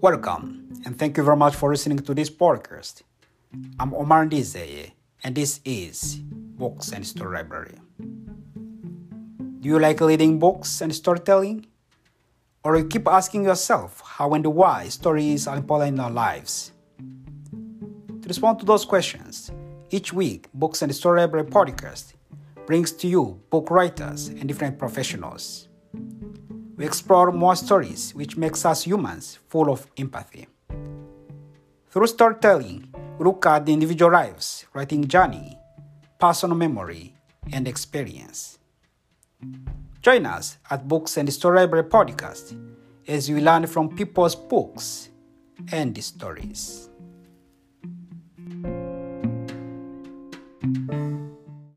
Welcome, and thank you very much for listening to this podcast. I'm Omar Dizeye, and this is Books and Story Library. Do you like reading books and storytelling? Or you keep asking yourself how and why stories are important in our lives? To respond to those questions, each week, Books and Story Library podcast brings to you book writers and different professionals. We explore more stories which makes us humans full of empathy. Through storytelling, we look at the individual lives, writing journey, personal memory, and experience. Join us at Books and Story Library podcast as we learn from people's books and stories.